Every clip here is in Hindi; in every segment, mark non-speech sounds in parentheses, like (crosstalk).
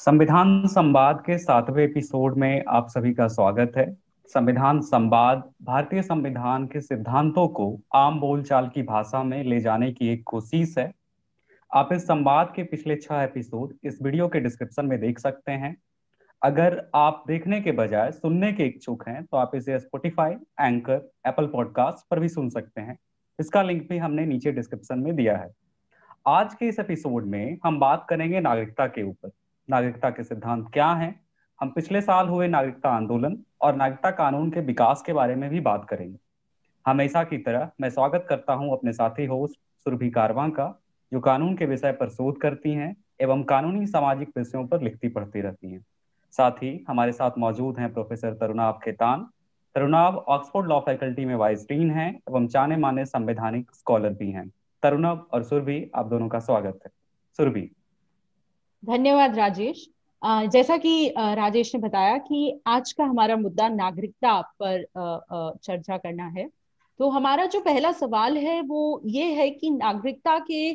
संविधान संवाद के सातवें एपिसोड में आप सभी का स्वागत है। संविधान संवाद, भारतीय संविधान के सिद्धांतों को आम बोलचाल की भाषा में ले जाने की एक कोशिश है। आप इस संवाद के पिछले छह एपिसोड इस वीडियो के डिस्क्रिप्शन में देख सकते हैं। अगर आप देखने के बजाय सुनने के इच्छुक हैं तो आप इसे स्पोटिफाई एंकर एप्पल पॉडकास्ट पर भी सुन सकते हैं। इसका लिंक भी हमने नीचे डिस्क्रिप्शन में दिया है। आज के इस एपिसोड में हम बात करेंगे नागरिकता के ऊपर। नागरिकता के सिद्धांत क्या हैं? हम पिछले साल हुए नागरिकता आंदोलन और नागरिकता कानून के विकास के बारे में भी बात करेंगे। हमेशा की तरह मैं स्वागत करता हूँ अपने साथी होस्ट सुरभि कारवा का जो कानून के विषय पर शोध करती हैं एवं कानूनी सामाजिक विषयों पर लिखती पढ़ती रहती हैं। साथ ही हमारे साथ मौजूद हैं professor Tarunabh Khaitan. Tarunabh Oxford law faculty में वाइस डीन हैं एवं जाने माने संवैधानिक स्कॉलर भी हैं। तरुणाब और सुरभि, आप दोनों का स्वागत है। सुरभि धन्यवाद राजेश। जैसा कि राजेश ने बताया कि आज का हमारा मुद्दा नागरिकता पर चर्चा करना है। तो हमारा जो पहला सवाल है वो ये है कि नागरिकता के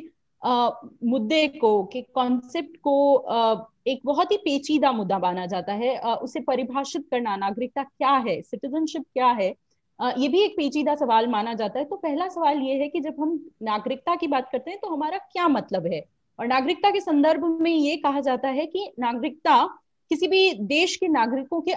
मुद्दे को, के कॉन्सेप्ट को एक बहुत ही पेचीदा मुद्दा माना जाता है। उसे परिभाषित करना नागरिकता क्या है सिटीजनशिप क्या है ये भी एक पेचीदा सवाल माना जाता है। तो पहला सवाल ये है कि जब हम नागरिकता की बात करते हैं तो हमारा क्या मतलब है? और नागरिकता के संदर्भ में ये कहा जाता है कि नागरिकता किसी भी देश के नागरिकों के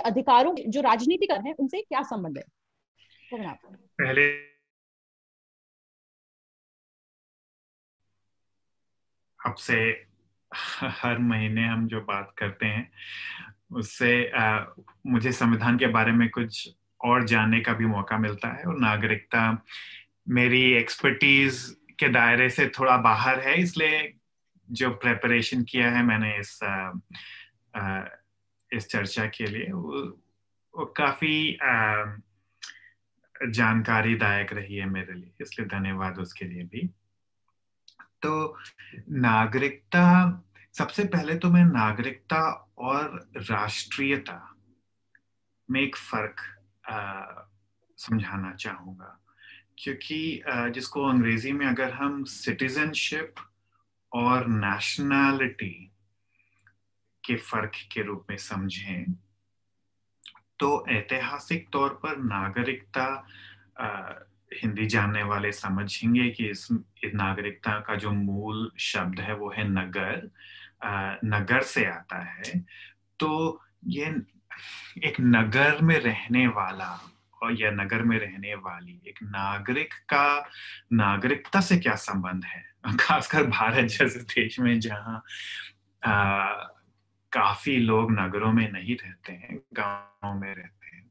अधिकारों जो राजनीतिक है उनसे क्या संबंध है? पहले आपसे हर महीने हम जो बात करते हैं उससे आ, मुझे संविधान के बारे में कुछ और जानने का भी मौका मिलता है और नागरिकता मेरी एक्सपर्टीज के दायरे से थोड़ा बाहर है इसलिए जो प्रेपरेशन किया है मैंने इस आ, आ, इस चर्चा के लिए वो, वो काफ़ी जानकारीदायक रही है मेरे लिए इसलिए धन्यवाद उसके लिए भी। तो नागरिकता सबसे पहले तो मैं नागरिकता और राष्ट्रीयता में एक फ़र्क समझाना चाहूँगा। क्योंकि जिसको अंग्रेज़ी में अगर हम सिटीजनशिप और नेशनैलिटी के फ़र्क के रूप में समझें तो ऐतिहासिक तौर पर नागरिकता हिंदी जानने वाले समझेंगे कि इस नागरिकता का जो मूल शब्द है वो है नगर नगर से आता है। तो ये एक नगर में रहने वाला और या नगर में रहने वाली, एक नागरिक का नागरिकता से क्या संबंध है? खासकर भारत जैसे देश में जहाँ काफ़ी लोग नगरों में नहीं रहते हैं, गाँवों में रहते हैं।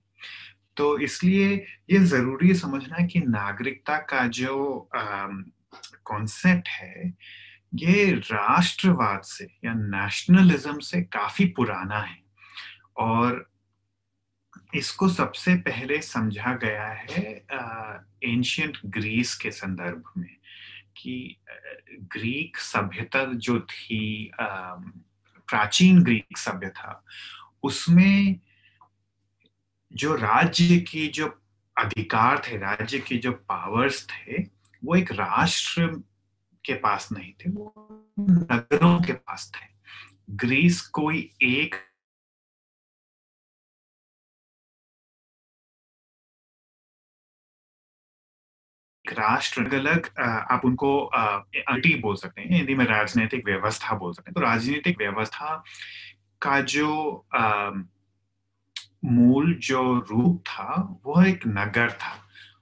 तो इसलिए ये ज़रूरी समझना कि नागरिकता का जो कॉन्सेप्ट है, ये राष्ट्रवाद से या नेशनलिज्म से काफ़ी पुराना है। और इसको सबसे पहले समझा गया है एंशियंट ग्रीस के संदर्भ में कि ग्रीक सभ्यता जो थी प्राचीन ग्रीक सभ्य था, उसमें जो राज्य की जो अधिकार थे, राज्य के जो पावर्स थे, वो एक राष्ट्र के पास नहीं थे, वो नगरों के पास थे। ग्रीस कोई एक राष्ट्र अलग आप उनको अंटी बोल सकते हैं हिंदी में राजनीतिक व्यवस्था बोल सकते हैं। तो राजनीतिक व्यवस्था का जो आ, मूल जो रूप था वह एक नगर था।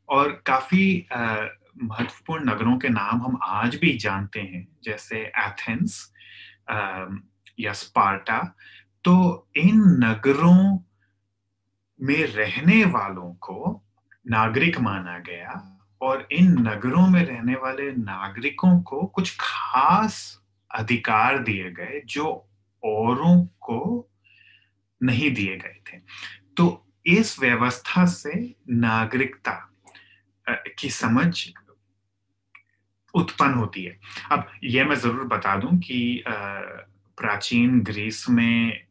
और काफ़ी महत्वपूर्ण नगरों के नाम हम आज भी जानते हैं जैसे एथेंस या स्पार्टा। तो इन नगरों में रहने वालों को नागरिक माना गया और इन नगरों में रहने वाले नागरिकों को कुछ खास अधिकार दिए गए जो औरों को नहीं दिए गए थे। तो इस व्यवस्था से नागरिकता की समझ उत्पन्न होती है। अब यह मैं ज़रूर बता दूँ कि प्राचीन ग्रीस में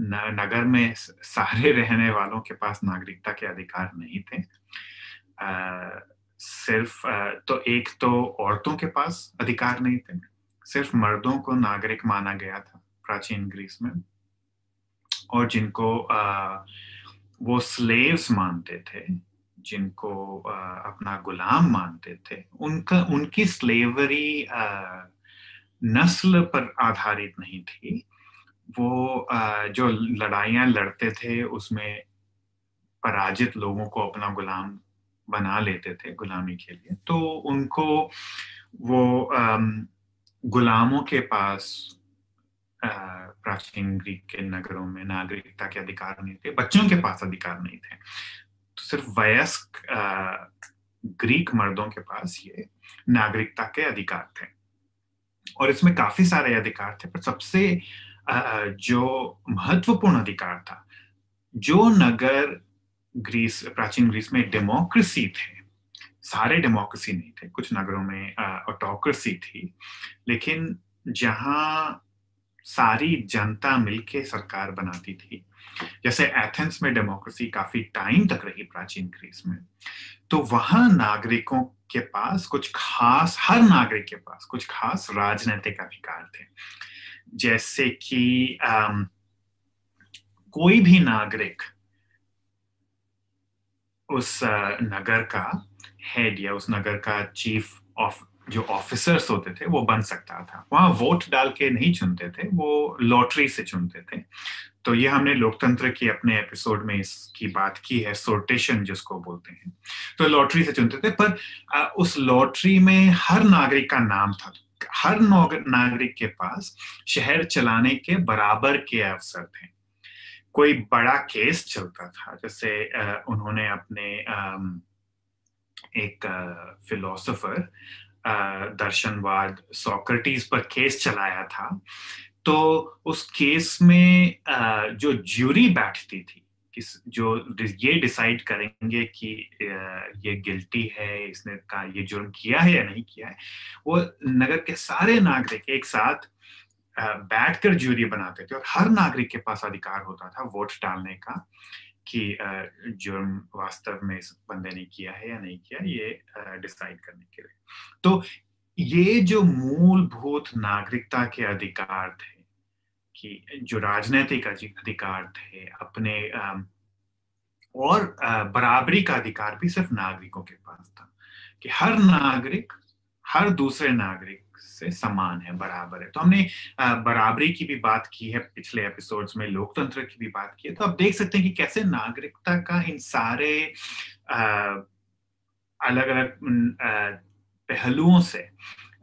नगर में सारे रहने वालों के पास नागरिकता के अधिकार नहीं थे। सिर्फ़ तो एक तो औरतों के पास अधिकार नहीं थे, सिर्फ़ मर्दों को नागरिक माना गया था प्राचीन ग्रीस में। और जिनको वो स्लेव्स मानते थे, जिनको अपना गुलाम मानते थे, उनका, उनकी स्लेवरी नस्ल पर आधारित नहीं थी। वो जो लड़ाइयाँ लड़ते थे, उसमें पराजित लोगों को अपना गुलाम बना लेते थे गुलामी के लिए। तो उनको वो गुलामों के पास प्राचीन ग्रीक के नगरों में नागरिकता के अधिकार नहीं थे, बच्चों के पास अधिकार नहीं थे। तो सिर्फ़ वयस्क ग्रीक मर्दों के पास ये नागरिकता के अधिकार थे। और इसमें काफ़ी सारे अधिकार थे, पर सबसे जो महत्वपूर्ण अधिकार था, जो नगर ग्रीस, प्राचीन ग्रीस में डेमोक्रेसी थे। सारे डेमोक्रेसी नहीं थे, कुछ नगरों में ऑटोक्रेसी थी। लेकिन जहाँ सारी जनता मिलके सरकार बनाती थी, जैसे एथेंस में डेमोक्रेसी काफ़ी टाइम तक रही प्राचीन ग्रीस में तो वहाँ नागरिकों के पास कुछ खास, हर नागरिक के पास कुछ खास राजनीतिक अधिकार थे। जैसे कि कोई भी नागरिक उस नगर का हेड या उस नगर का चीफ ऑफ़ जो ऑफिसर्स होते थे, वो बन सकता था। वहाँ वोट डाल के नहीं चुनते थे, वो लॉटरी से चुनते थे। तो ये हमने लोकतंत्र के अपने एपिसोड में इसकी बात की है सोर्टेशन जिसको बोलते हैं। तो लॉटरी से चुनते थे, पर उस लॉटरी में हर नागरिक का नाम था। हर नागरिक के पास शहर चलाने के बराबर के अवसर थे। कोई बड़ा केस चलता था। जैसे उन्होंने अपने एक फिलोसोफर दर्शनवाद सोक्रेटिस पर केस चलाया था। तो उस केस में जो ज्यूरी बैठती थी, किस, जो ये डिसाइड करेंगे कि ये गिल्टी है, इसने का ये जुर्म किया है या नहीं किया है, वो नगर के सारे नागरिक एक साथ बैठकर ज्यूरी बनाते थे और हर नागरिक के पास अधिकार होता था वोट डालने का कि जुर्म वास्तव में इस बंदे ने किया है या नहीं किया, ये डिसाइड करने के लिए। तो ये जो मूलभूत नागरिकता के अधिकार थे कि, जो राजनीतिक अधिकार थे, अपने और बराबरी का अधिकार भी सिर्फ़ नागरिकों के पास था कि हर नागरिक, हर दूसरे नागरिक से समान है, बराबर है। तो हमने बराबरी की भी बात की है, पिछले एपिसोड्स में, लोकतंत्र की भी बात की है। तो आप देख सकते हैं कि कैसे नागरिकता का इन सारे अलग अलग पहलुओं से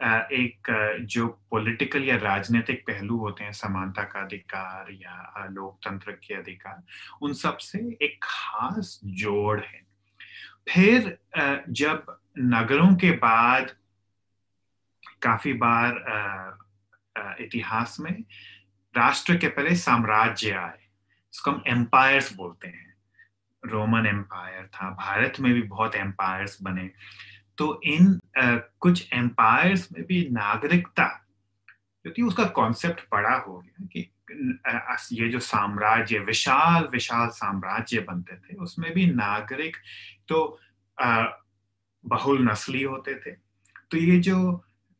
एक, जो पॉलिटिकल या राजनीतिक पहलू होते हैं, समानता का अधिकार या लोकतंत्र के अधिकार, उन सबसे एक खास जोड़ है। फिर जब नगरों के बाद काफ़ी बार इतिहास में राष्ट्र के पहले साम्राज्य आए। इसको हम एम्पायर्स बोलते हैं। रोमन एम्पायर था भारत में भी बहुत एम्पायर्स बने। तो इन आ, कुछ एम्पायर्स में भी नागरिकता क्योंकि उसका कॉन्सेप्ट बड़ा हो गया कि ये जो साम्राज्य विशाल विशाल साम्राज्य बनते थे उसमें भी नागरिक तो बहुल नस्ली होते थे। तो ये जो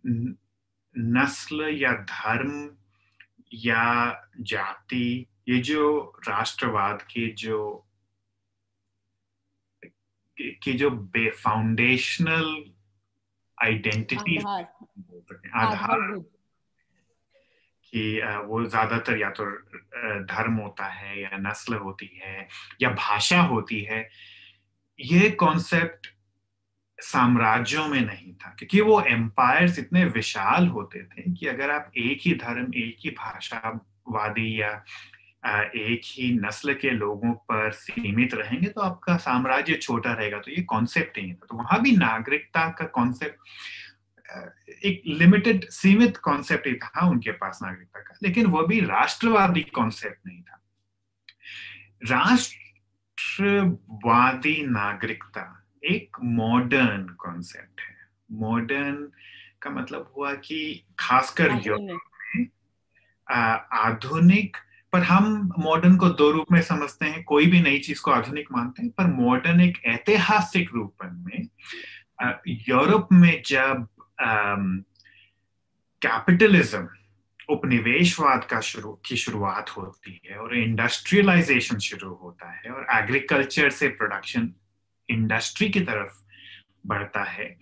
नस्ल या धर्म या जाति ये जो राष्ट्रवाद के जो की जो फाउंडेशनल आइडेंटिटी आधार। कि वो ज़्यादातर या तो धर्म होता है या नस्ल होती है या भाषा होती है ये कॉन्सेप्ट साम्राज्यों में नहीं था, क्योंकि वो एम्पायर्स इतने विशाल होते थे कि अगर आप एक ही धर्म, एक ही भाषावादी या एक ही नस्ल के लोगों पर सीमित रहेंगे तो आपका साम्राज्य छोटा रहेगा। तो ये कॉन्सेप्ट नहीं था। तो वहाँ भी नागरिकता का कॉन्सेप्ट एक लिमिटेड सीमित कॉन्सेप्ट ही था उनके पास नागरिकता का। लेकिन वह भी राष्ट्रवादी कॉन्सेप्ट नहीं था। राष्ट्रवादी नागरिकता एक मॉडर्न कॉन्सेप्ट है। मॉडर्न का मतलब हुआ कि खासकर यूरोप में आधुनिक पर हम मॉडर्न को दो रूप में समझते हैं कोई भी नई चीज़ को आधुनिक मानते हैं पर मॉडर्न एक ऐतिहासिक रूप में यूरोप में जब कैपिटलिज्म उपनिवेशवाद का शुरू की शुरुआत होती है और इंडस्ट्रियलाइजेशन शुरू होता है और एग्रीकल्चर से प्रोडक्शन इंडस्ट्री की तरफ़ बढ़ता है।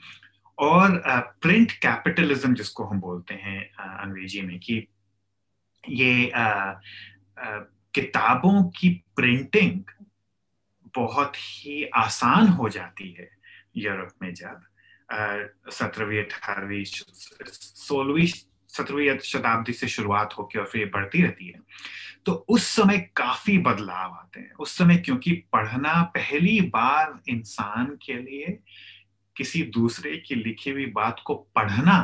और प्रिंट कैपिटलिज्म जिसको हम बोलते हैं अंग्रेज़ी में कि ये आ, किताबों की प्रिंटिंग बहुत ही आसान हो जाती है यूरोप में जब सत्रहवीं अठारहवीं सोलहवीं सत्रहवीं शताब्दी से शुरुआत होकर और फिर बढ़ती रहती है। तो उस समय काफ़ी बदलाव आते हैं। उस समय क्योंकि पढ़ना पहली बार इंसान के लिए, किसी दूसरे की लिखी हुई बात को पढ़ना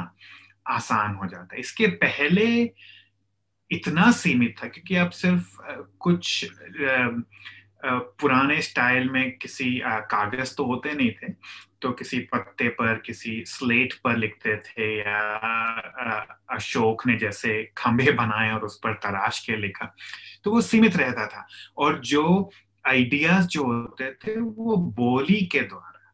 आसान हो जाता है। इसके पहले इतना सीमित था क्योंकि आप सिर्फ़ कुछ पुराने स्टाइल में किसी कागज़ तो होते नहीं थे। तो किसी पत्ते पर किसी स्लेट पर लिखते थे या अशोक ने जैसे खंभे बनाए और उस पर तराश के लिखा तो वो सीमित रहता था। और जो आइडियाज़ जो होते थे वो बोली के द्वारा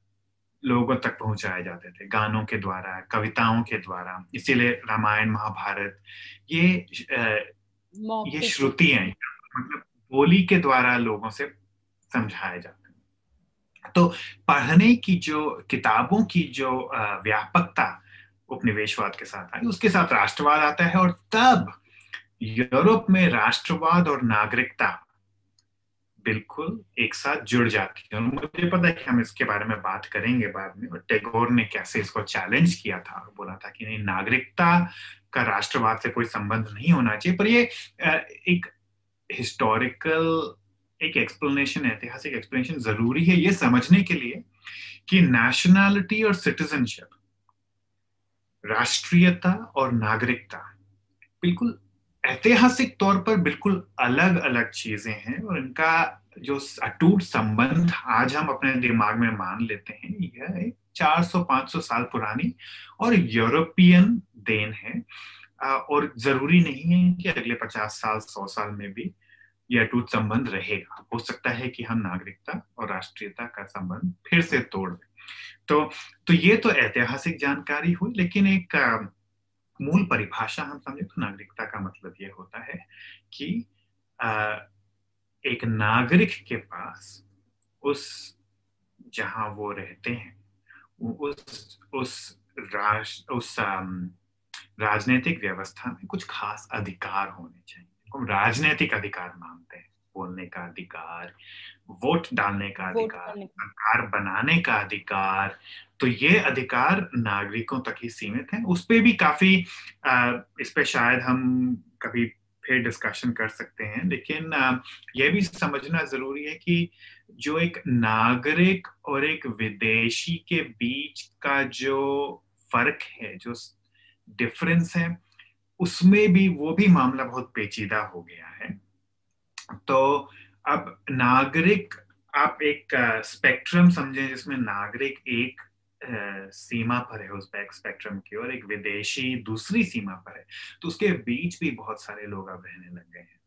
लोगों तक पहुँचाए जाते थे गानों के द्वारा कविताओं के द्वारा। इसीलिए रामायण महाभारत ये ये श्रुति है मतलब बोली के द्वारा लोगों से समझाया जाता तो पढ़ने की जो, किताबों की जो व्यापकता उपनिवेशवाद के साथ आई, उसके साथ राष्ट्रवाद आता है और तब यूरोप में राष्ट्रवाद और नागरिकता बिल्कुल एक साथ जुड़ जाती है। मुझे पता है कि हम इसके बारे में बात करेंगे बाद में, और टैगोर ने कैसे इसको चैलेंज किया था और बोला था कि नहीं, नागरिकता का राष्ट्रवाद से कोई संबंध नहीं होना चाहिए। पर ये एक हिस्टोरिकल एक एक्सप्लेनेशन ऐतिहासिक एक्सप्लेनेशन ज़रूरी है ये समझने के लिए कि नेशनैलिटी और सिटीजनशिप राष्ट्रीयता और नागरिकता, बिल्कुल ऐतिहासिक तौर पर बिल्कुल अलग अलग चीज़ें हैं और इनका जो अटूट संबंध आज हम अपने दिमाग में मान लेते हैं, यह एक 400-500 साल पुरानी और यूरोपियन देन है। और ज़रूरी नहीं है कि अगले 50 साल 100 साल में भी यह अटूट संबंध रहेगा। हो सकता है कि हम नागरिकता और राष्ट्रीयता का संबंध फिर से तोड़ दें। तो तो ये तो ऐतिहासिक जानकारी हुई लेकिन एक मूल परिभाषा हम समझे तो नागरिकता का मतलब ये होता है कि आ, एक नागरिक के पास उस जहाँ वो रहते हैं उस उस राज उस राजनीतिक व्यवस्था में कुछ खास अधिकार होने चाहिए। हम राजनीतिक अधिकार मानते हैं बोलने का अधिकार वोट डालने का अधिकार सरकार बनाने का अधिकार तो ये अधिकार नागरिकों तक ही सीमित है। उस पर भी काफ़ी इस पे शायद हम कभी फिर डिस्कशन कर सकते हैं लेकिन यह भी समझना ज़रूरी है कि जो एक नागरिक और एक विदेशी के बीच का जो फ़र्क है जो डिफरेंस है उसमें भी वो भी मामला बहुत पेचीदा हो गया है। तो अब नागरिक, आप एक स्पेक्ट्रम समझें जिसमें नागरिक एक सीमा पर है, उस बैक स्पेक्ट्रम की और एक विदेशी दूसरी सीमा पर है तो उसके बीच भी बहुत सारे लोग अब रहने लग गए हैं।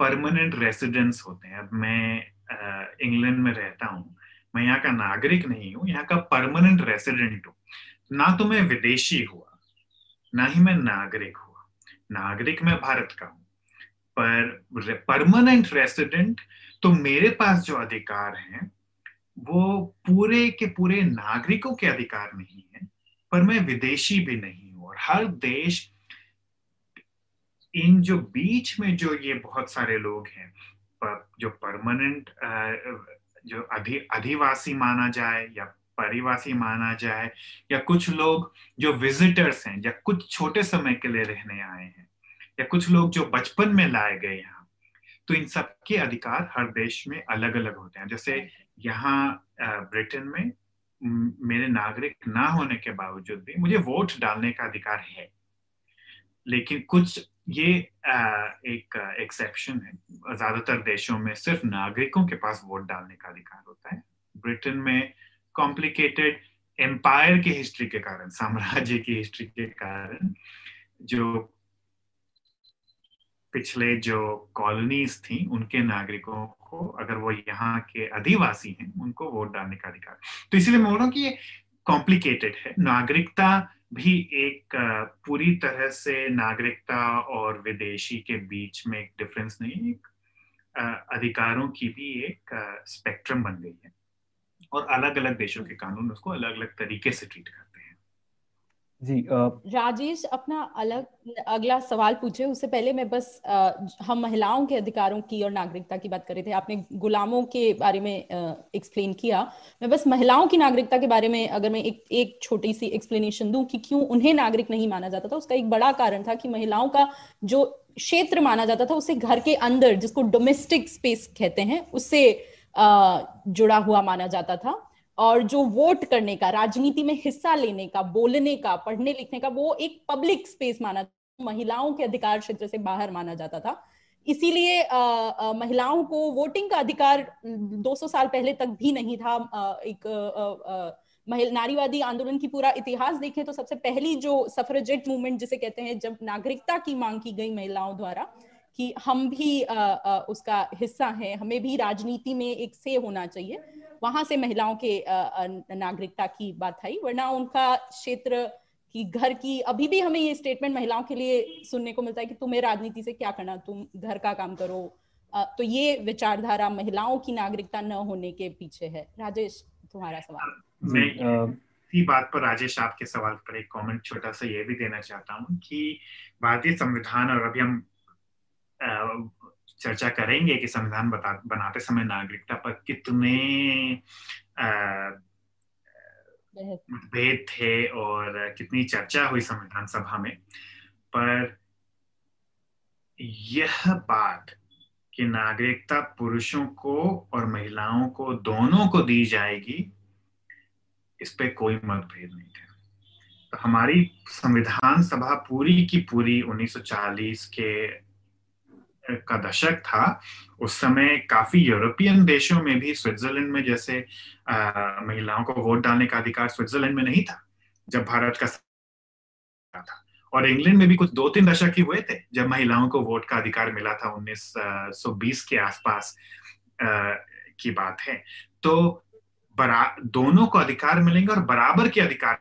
परमानेंट रेसिडेंस होते हैं। अब मैं इंग्लैंड में रहता हूँ, मैं यहाँ का नागरिक नहीं हूँ, यहाँ का परमानेंट रेसिडेंट हूँ। ना तो मैं विदेशी हुआ ना ही मैं नागरिक हुआ। नागरिक मैं भारत का हूँ। पर परमानेंट रेसिडेंट तो मेरे पास जो अधिकार हैं, वो पूरे के पूरे नागरिकों के अधिकार नहीं है, पर मैं विदेशी भी नहीं हूँ। और हर देश इन जो बीच में जो ये बहुत सारे लोग हैं जो परमानेंट जो अधि, अधिवासी माना जाए या परिवासी माना जाए या कुछ लोग जो विजिटर्स हैं या कुछ छोटे समय के लिए रहने आए हैं या कुछ लोग जो बचपन में लाए गए यहाँ तो इन सब के अधिकार हर देश में अलग अलग होते हैं। जैसे यहाँ ब्रिटेन में मेरे नागरिक ना होने के बावजूद भी मुझे वोट डालने का अधिकार है। लेकिन कुछ ये एक एक्सेप्शन है। ज़्यादातर देशों में सिर्फ़ नागरिकों के पास वोट डालने का अधिकार होता है। ब्रिटेन में कॉम्प्लिकेटेड एम्पायर की हिस्ट्री के कारण, साम्राज्य की हिस्ट्री के कारण, जो पिछले जो कॉलोनीज थी, उनके नागरिकों को अगर वो यहाँ के अधिवासी हैं, उनको वोट डालने का अधिकार। तो इसलिए मैं बोल रहा हूँ कि ये कॉम्प्लिकेटेड है। नागरिकता भी एक पूरी तरह से नागरिकता और विदेशी के बीच में एक डिफरेंस नहीं, एक अधिकारों की भी एक स्पेक्ट्रम बन गई है। और अलग अलग देशों के कानून उसको अलग अलग तरीके से ट्रीट करते हैं। जी राजेश अपना अलग अगला सवाल पूछे। उससे पहले मैं बस आ, हम महिलाओं के अधिकारों की और नागरिकता की बात कर रहे थे। आपने गुलामों के बारे में एक्सप्लेन किया। मैं बस महिलाओं की नागरिकता के बारे में अगर मैं एक एक छोटी सी एक्सप्लेनेशन दूँ कि क्यों उन्हें नागरिक नहीं माना जाता था उसका एक बड़ा कारण था कि महिलाओं का जो क्षेत्र माना जाता था उसे घर के अंदर जिसको डोमेस्टिक स्पेस कहते हैं उससे जुड़ा हुआ माना जाता था। और जो वोट करने का राजनीति में हिस्सा लेने का बोलने का पढ़ने लिखने का वो एक पब्लिक स्पेस माना महिलाओं के अधिकार क्षेत्र से बाहर माना जाता था। इसीलिए महिलाओं को वोटिंग का अधिकार 200 साल पहले तक भी नहीं था। आ, एक महिला नारीवादी आंदोलन की पूरा इतिहास देखें तो सबसे पहली जो सफरजेट मूवमेंट जिसे कहते हैं जब नागरिकता की मांग की गई महिलाओं द्वारा कि हम भी आ, आ, उसका हिस्सा हैं हमें भी राजनीति में एक से होना चाहिए। वहाँ से महिलाओं के नागरिकता की बात आई वरना उनका क्षेत्र की घर की अभी भी हमें ये स्टेटमेंट महिलाओं के लिए सुनने को मिलता है कि तुम्हें राजनीति से क्या करना तुम घर का काम करो। तो ये विचारधारा महिलाओं की नागरिकता न होने के पीछे है। राजेश तुम्हारा सवाल। मैं इसी बात पर राजेश आपके सवाल पर एक कमेंट छोटा सा ये भी देना चाहता हूँ कि भारतीय संविधान और अभी हम चर्चा करेंगे कि संविधान बनाते समय नागरिकता पर कितने मतभेद थे और कितनी चर्चा हुई संविधान सभा में। पर यह बात कि नागरिकता पुरुषों को और महिलाओं को दोनों को दी जाएगी इस पे कोई मतभेद नहीं थे। तो हमारी संविधान सभा पूरी की पूरी 1940 के का दशक था। उस समय काफ़ी यूरोपियन देशों में भी स्विट्जरलैंड में जैसे आ, महिलाओं को वोट डालने का अधिकार स्विट्जरलैंड में नहीं था जब भारत का था। और इंग्लैंड में भी कुछ दो तीन दशक ही हुए थे जब महिलाओं को वोट का अधिकार मिला था उन्नीस सौ बीस के आसपास की बात है। तो बरा दोनों को अधिकार मिलेंगे और बराबर के अधिकार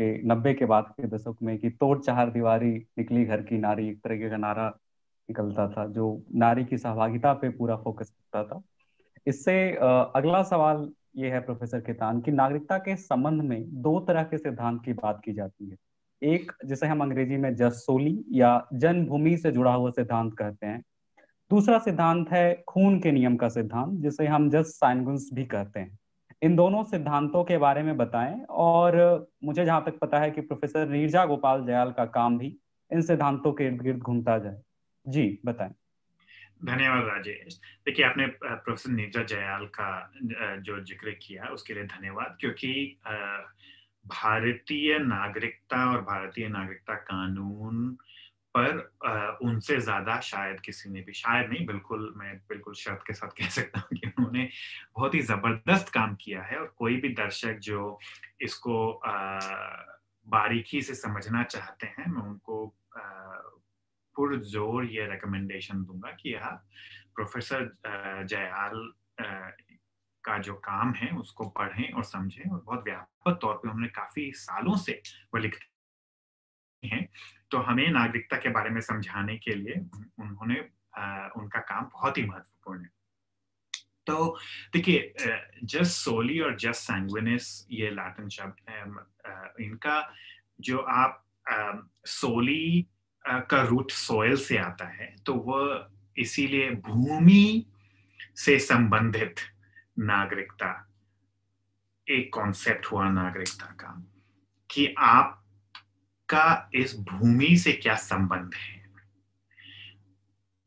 के नब्बे के बाद के दशक में कि तोड़ चार दीवारी निकली घर की नारी, एक तरीके का नारा निकलता था, जो नारी की सहभागिता पे पूरा फोकस करता था। इससे अगला सवाल ये है प्रोफेसर केतान कि नागरिकता के संबंध में दो तरह के सिद्धांत की बात की जाती है। एक, जिसे हम अंग्रेज़ी में जसोली या जन्मभूमि से जुड़ा हुआ सिद्धांत कहते हैं। दूसरा सिद्धांत है खून के नियम का सिद्धांत, जिसे हम जस साइंगुंस भी कहते हैं। इन दोनों सिद्धांतों के बारे में बताएँ। और मुझे जहाँ तक पता है कि प्रोफेसर नीरजा गोपाल जयाल का काम भी इन सिद्धांतों के इर्द गिर्द घूमता जाए। जी, बताएँ। धन्यवाद राजेश। देखिए, आपने प्रोफेसर नीरजा जयाल का जो ज़िक्र किया, उसके लिए धन्यवाद, क्योंकि भारतीय नागरिकता और भारतीय नागरिकता कानून पर उनसे ज़्यादा शायद किसी ने भी, शायद नहीं, बिल्कुल मैं बिल्कुल शर्त के साथ (laughs) कह सकता हूँ कि उन्होंने बहुत ही ज़बरदस्त काम किया है और कोई भी दर्शक जो इसको बारीकी से समझना चाहते हैं, मैं उनको पुरजोर ये रिकमेंडेशन दूँगा कि यह प्रोफेसर जयाल का जो काम है उसको पढ़ें और समझें और बहुत व्यापक तौर पे उन्होंने काफ़ी सालों से वो लिखते हैं तो हमें नागरिकता के बारे में समझाने के लिए उन्होंने उनका काम बहुत ही महत्वपूर्ण है। तो देखिए जस्ट सोली और जस्ट सैंग्विनिस ये लैटिन शब्द है इनका जो आप सोली का रूट सोयल से आता है तो वह इसीलिए भूमि से संबंधित नागरिकता, एक कॉन्सेप्ट हुआ नागरिकता का, कि आप का इस भूमि से क्या संबंध है?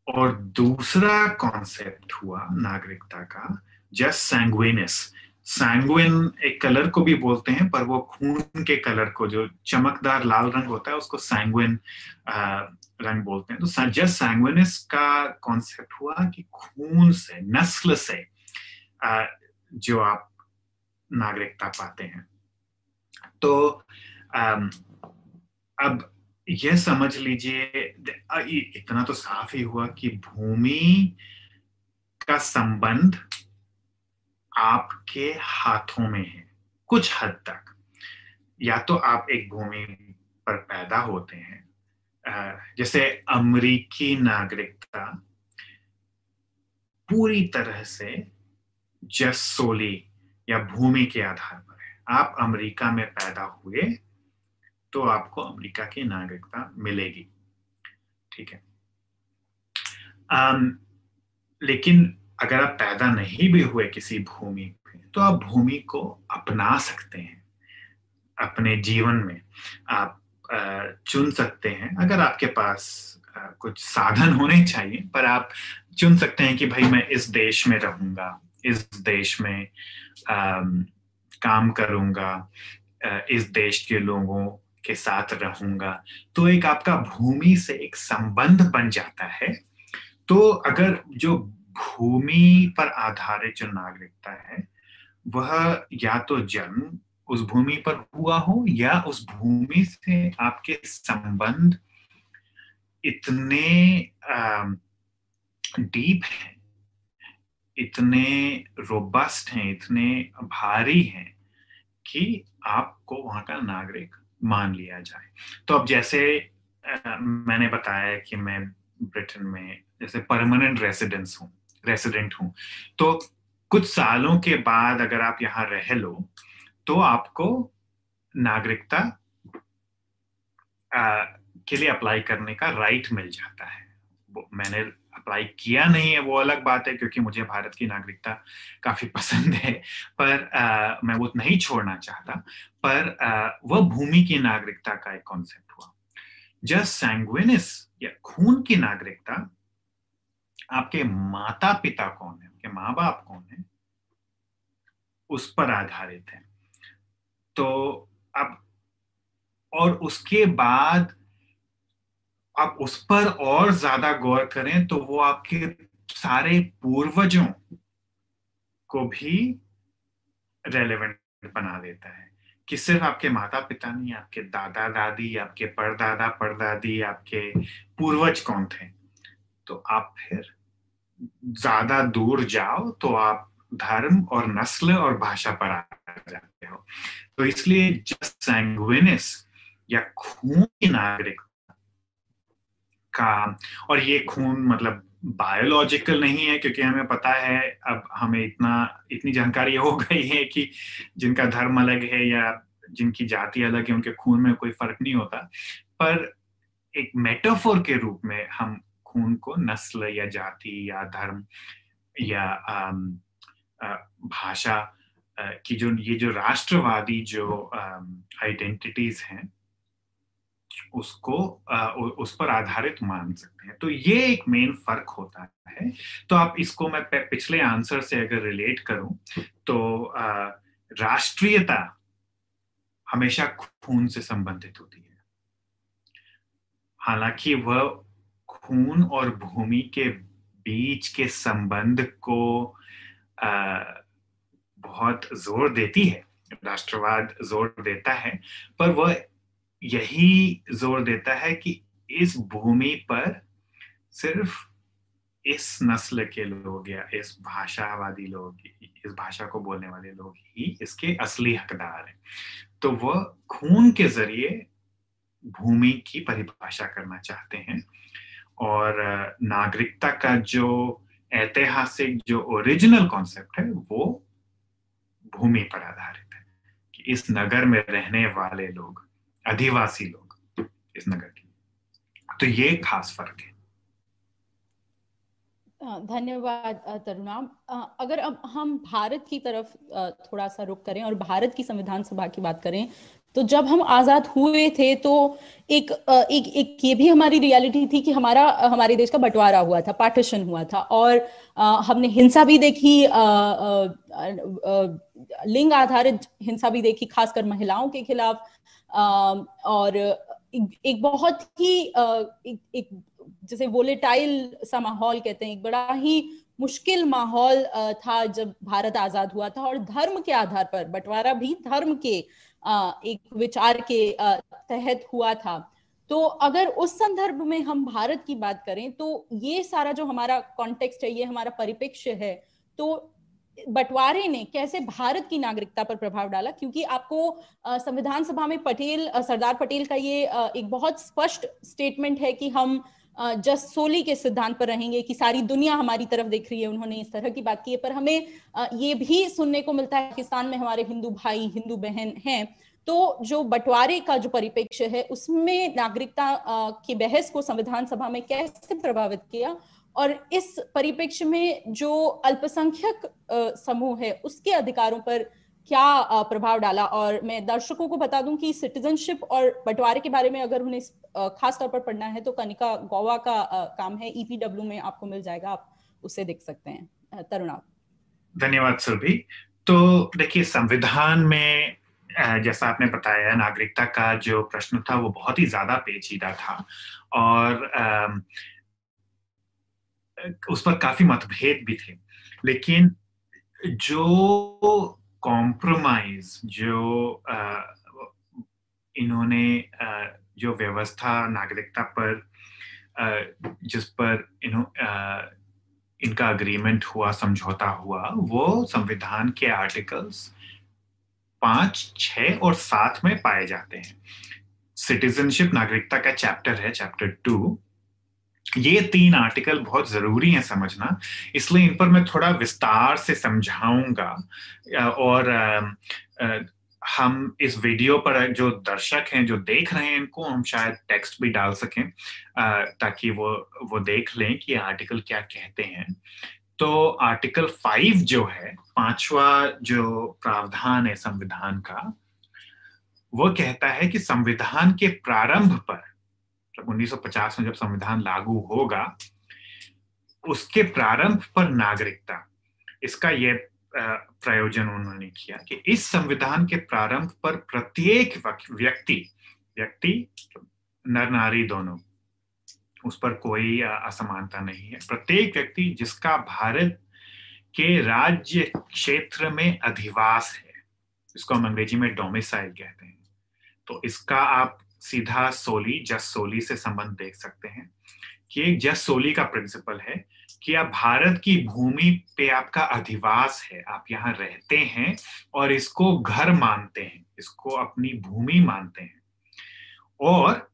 और दूसरा कॉन्सेप्ट हुआ नागरिकता का जस्ट सैंग्विनस सैंग्विन एक कलर को भी बोलते हैं पर वो खून के कलर को जो चमकदार लाल रंग होता है उसको सैंग्विन रंग बोलते हैं। तो जस्ट सैंग्विनस का कॉन्सेप्ट हुआ कि खून से नस्ल से आ, जो आप नागरिकता पाते हैं। तो अब यह समझ लीजिए इतना तो साफ़ ही हुआ कि भूमि का संबंध आपके हाथों में है, कुछ हद तक। या तो आप एक भूमि पर पैदा होते हैं जैसे अमेरिकी नागरिकता पूरी तरह से जस सोली या भूमि के आधार पर है। आप अमेरिका में पैदा हुए तो आपको अमेरिका की नागरिकता मिलेगी। ठीक है। आम, लेकिन अगर आप पैदा नहीं भी हुए किसी भूमि पे तो आप भूमि को अपना सकते हैं। अपने जीवन में आप चुन सकते हैं। अगर आपके पास कुछ साधन होने चाहिए पर आप चुन सकते हैं कि भाई मैं इस देश में रहूँगा इस देश में आ, काम करूँगा इस देश के लोगों के साथ रहूँगा। तो एक आपका भूमि से एक संबंध बन जाता है। तो अगर जो भूमि पर आधारित जो नागरिकता है, वह या तो जन्म उस भूमि पर हुआ हो या उस भूमि से आपके संबंध इतने डीप हैं, इतने रोबस्ट हैं, इतने भारी हैं कि आपको वहाँ का नागरिक मान लिया जाए। तो अब जैसे आ, मैंने बताया कि मैं ब्रिटेन में जैसे परमानेंट रेसिडेंस हूँ रेसिडेंट हूँ। तो कुछ सालों के बाद अगर आप यहाँ रह लो तो आपको नागरिकता के लिए अप्लाई करने का राइट मिल जाता है। मैंने अप्लाई किया नहीं है वो अलग बात है क्योंकि मुझे भारत की नागरिकता काफ़ी पसंद है। पर आ, मैं वो नहीं छोड़ना चाहता। पर आ, वह भूमि की नागरिकता का एक कॉन्सेप्ट हुआ। जस्ट सैंग्विनिस या खून की नागरिकता आपके माता पिता कौन है आपके माँ बाप कौन है उस पर आधारित है। तो अब और उसके बाद आप उस पर और ज़्यादा गौर करें तो वो आपके सारे पूर्वजों को भी रेलेवेंट बना देता है कि सिर्फ़ आपके माता पिता नहीं, आपके दादा दादी आपके परदादा, परदादी, आपके पूर्वज कौन थे? तो आप फिर ज़्यादा दूर जाओ तो आप धर्म और नस्ल और भाषा पर आ जाते हो। तो इसलिए जस्ट सैंग्विनिस या खून नागरिक का, और ये खून मतलब बायोलॉजिकल नहीं है, क्योंकि हमें पता है, अब हमें इतना, इतनी जानकारी हो गई है कि जिनका धर्म अलग है या जिनकी जाति अलग है, उनके खून में कोई फ़र्क नहीं होता। पर एक मेटाफोर के रूप में हम खून को नस्ल या जाति या धर्म या भाषा की जो, ये जो राष्ट्रवादी जो आइडेंटिटीज हैं उसको उस पर आधारित मान सकते हैं। तो ये एक मेन फ़र्क होता है। तो आप इसको मैं पिछले आंसर से अगर रिलेट करूँ तो राष्ट्रीयता हमेशा खून से संबंधित होती है। हालाँकि वह खून और भूमि के बीच के संबंध को बहुत ज़ोर देती है, राष्ट्रवाद ज़ोर देता है, पर वह यही ज़ोर देता है कि इस भूमि पर सिर्फ़ इस नस्ल के लोग या इस भाषावादी लोग, इस भाषा को बोलने वाले लोग ही इसके असली हकदार हैं। तो वह खून के ज़रिए भूमि की परिभाषा करना चाहते हैं और नागरिकता का जो ऐतिहासिक, जो ओरिजिनल कॉन्सेप्ट है, वो भूमि पर आधारित है कि इस नगर में रहने वाले लोग आदिवासी लोग इस नगर के तो ये खास फ़र्क है। धन्यवाद तरुणाम। अगर अब हम भारत की तरफ़ थोड़ा सा रुक करें और भारत की संविधान सभा की बात करें तो जब हम आज़ाद हुए थे तो एक एक एक ये भी हमारी रियलिटी थी कि हमारा हमारे देश का बंटवारा हुआ था पार्टीशन हुआ था और हमने हिंसा भी देखी आ, आ, आ, लिंग आधारित हिंसा भी देखी खासकर महिलाओं के खिलाफ। और एक बहुत ही एक, एक जैसे वोलेटाइल सा माहौल कहते हैं, एक बड़ा ही मुश्किल माहौल था जब भारत आज़ाद हुआ था और धर्म के आधार पर, बंटवारा भी धर्म के एक विचार के तहत हुआ था। तो अगर उस संदर्भ में हम भारत की बात करें तो ये सारा जो हमारा कॉन्टेक्स्ट है, ये हमारा परिप्रेक्ष्य है। तो बंटवारे ने कैसे भारत की नागरिकता पर प्रभाव डाला? क्योंकि आपको संविधान सभा में पटेल सरदार पटेल का ये एक बहुत स्पष्ट स्टेटमेंट है कि हम जस्ट सोली के सिद्धांत पर रहेंगे कि सारी दुनिया हमारी तरफ़ देख रही है, उन्होंने इस तरह की बात की है। पर हमें ये भी सुनने को मिलता है, पाकिस्तान में हमारे हिंदू भाई, हिंदू बहन हैं तो जो बंटवारे का जो परिप्रेक्ष्य है, उसमें नागरिकता की बहस को संविधान सभा में कैसे प्रभावित किया? और इस परिप्रेक्ष्य में जो अल्पसंख्यक समूह है, उसके अधिकारों पर क्या प्रभाव डाला? और मैं दर्शकों को बता दूँ कि सिटीजनशिप और बंटवारे के बारे में अगर उन्हें खास तौर पर पढ़ना है तो कनिका गोवा का काम है। ईपीडब्ल्यू में आपको मिल जाएगा। आप उसे देख सकते हैं। तरुणा धन्यवाद, सुरभि। तो देखिए, संविधान में जैसा आपने बताया, नागरिकता का जो प्रश्न था, वो बहुत ही ज़्यादा पेचीदा था। और उस पर काफ़ी मतभेद भी थे। लेकिन जो कॉम्प्रोमाइज जो इन्होंने जो व्यवस्था नागरिकता पर जिस पर इन्हों इनका अग्रीमेंट हुआ, समझौता हुआ, वो संविधान के आर्टिकल्स पाँच छ और सात में पाए जाते हैं। सिटीजनशिप नागरिकता का चैप्टर है चैप्टर टू ये तीन आर्टिकल बहुत ज़रूरी हैं समझना, इसलिए इन पर मैं थोड़ा विस्तार से समझाऊँगा। और हम इस वीडियो पर, जो दर्शक हैं, जो देख रहे हैं इनको, हम शायद टेक्स्ट भी डाल सकें ताकि वो वो देख लें कि आर्टिकल क्या कहते हैं। तो आर्टिकल फाइव जो है, पांचवा जो प्रावधान है संविधान का, वो कहता है कि संविधान के प्रारंभ पर जब 1950 में जब संविधान लागू होगा, उसके प्रारंभ पर नागरिकता, इसका यह प्रयोजन उन्होंने किया कि इस संविधान के प्रारंभ पर प्रत्येक व्यक्ति व्यक्ति, नर नारी दोनों, उस पर कोई असमानता नहीं है। प्रत्येक व्यक्ति जिसका भारत के राज्य क्षेत्र में अधिवास है, इसको हम अंग्रेज़ी में डोमिसाइल कहते हैं तो इसका आप सीधा सोली, जस सोली से संबंध देख सकते हैं कि एक जस सोली का प्रिंसिपल है कि आप भारत की भूमि पे आपका अधिवास है, आप यहाँ रहते हैं और इसको घर मानते हैं, इसको अपनी भूमि मानते हैं। और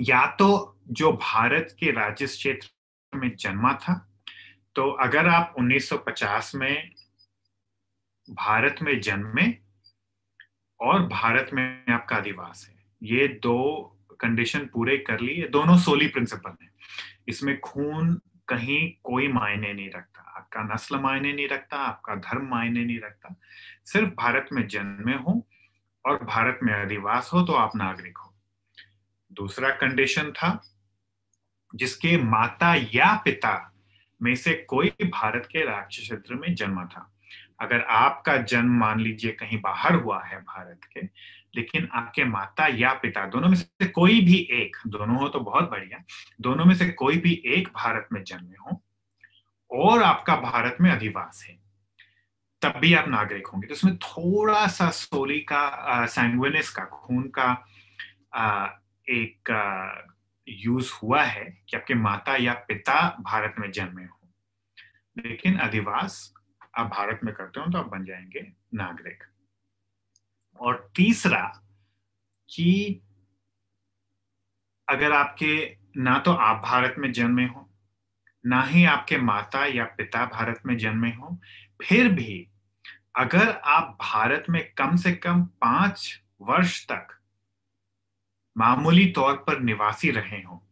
या तो जो भारत के राज्य क्षेत्र में जन्मा था तो अगर आप 1950 में भारत में जन्मे और भारत में आपका अधिवास है ये दो कंडीशन पूरे कर लिए दोनों सोली प्रिंसिपल हैं। इसमें खून कहीं कोई मायने नहीं रखता, आपका नस्ल मायने नहीं रखता, आपका धर्म मायने नहीं रखता। सिर्फ़ भारत में जन्मे हो और भारत में अधिवास हो तो आप नागरिक हो। दूसरा कंडीशन था जिसके माता या पिता में से कोई भारत के राज्य क्षेत्र में जन्मा था। अगर आपका जन्म मान लीजिए कहीं बाहर हुआ है भारत के लेकिन आपके माता या पिता दोनों में से कोई भी एक दोनों हो तो बहुत बढ़िया दोनों में से कोई भी एक भारत में जन्मे हो और आपका भारत में अधिवास है तब भी आप नागरिक होंगे। तो उसमें थोड़ा सा सोली का सैंग्विनिस का खून का आ, एक आ, यूज़ हुआ है कि आपके माता या पिता भारत में जन्मे हो। लेकिन अधिवास आप भारत में करते हो तो आप बन जाएँगे नागरिक। और तीसरा कि अगर आपके ना तो आप भारत में जन्मे हो, ना ही आपके माता या पिता भारत में जन्मे हो, फिर भी अगर आप भारत में कम से कम पाँच वर्ष तक मामूली तौर पर निवासी रहे हो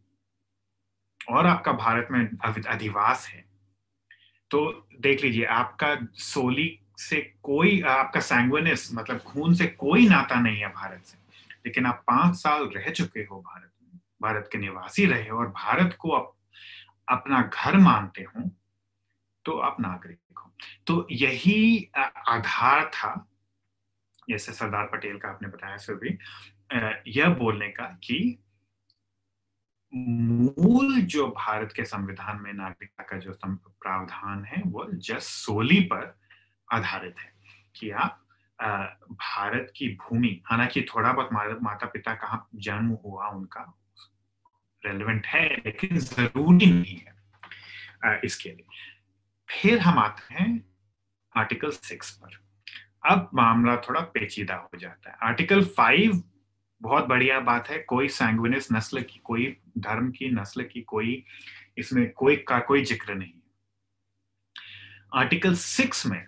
और आपका भारत में अधिवास है तो देख लीजिए, आपका सोली से कोई आपका सैंग्विनिस मतलब खून से कोई नाता नहीं है भारत से। लेकिन आप पाँच साल रह चुके हो भारत में, भारत के निवासी रहे और भारत को आप अपना घर मानते हो तो आप नागरिक हो। तो यही आधार था, जैसे सरदार पटेल का आपने बताया सर भी यह बोलने का कि मूल जो भारत के संविधान में नागरिकता का जो प्रावधान है वो जस्ट सोली पर आधारित है कि आप भारत की भूमि, हालाँकि थोड़ा बहुत माता पिता का जन्म हुआ, उनका रेलेवेंट है, लेकिन ज़रूरी नहीं है इसके लिए। फिर हम आते हैं आर्टिकल सिक्स पर। अब मामला थोड़ा पेचीदा हो जाता है। आर्टिकल फाइव बहुत बढ़िया बात है, कोई सैंग्विनिस नस्ल की, कोई धर्म की नस्ल की कोई, इसमें कोई का कोई ज़िक्र नहीं आर्टिकल सिक्स में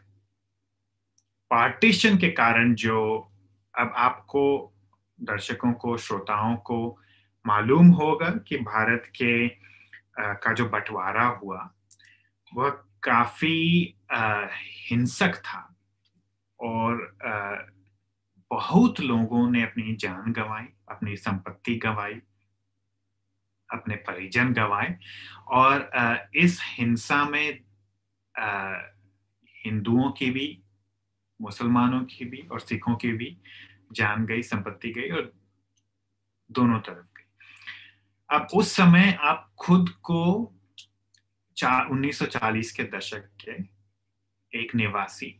पार्टीशन के कारण जो अब आपको दर्शकों को श्रोताओं को मालूम होगा कि भारत के आ, का जो बंटवारा हुआ वह काफ़ी हिंसक था। और आ, बहुत लोगों ने अपनी जान गंवाई अपनी संपत्ति गंवाई अपने परिजन गंवाए। और इस हिंसा में हिंदुओं की भी मुसलमानों की भी और सिखों की भी जान गई संपत्ति गई और दोनों तरफ़ गई। अब उस समय आप खुद को चार 1940 के दशक के एक निवासी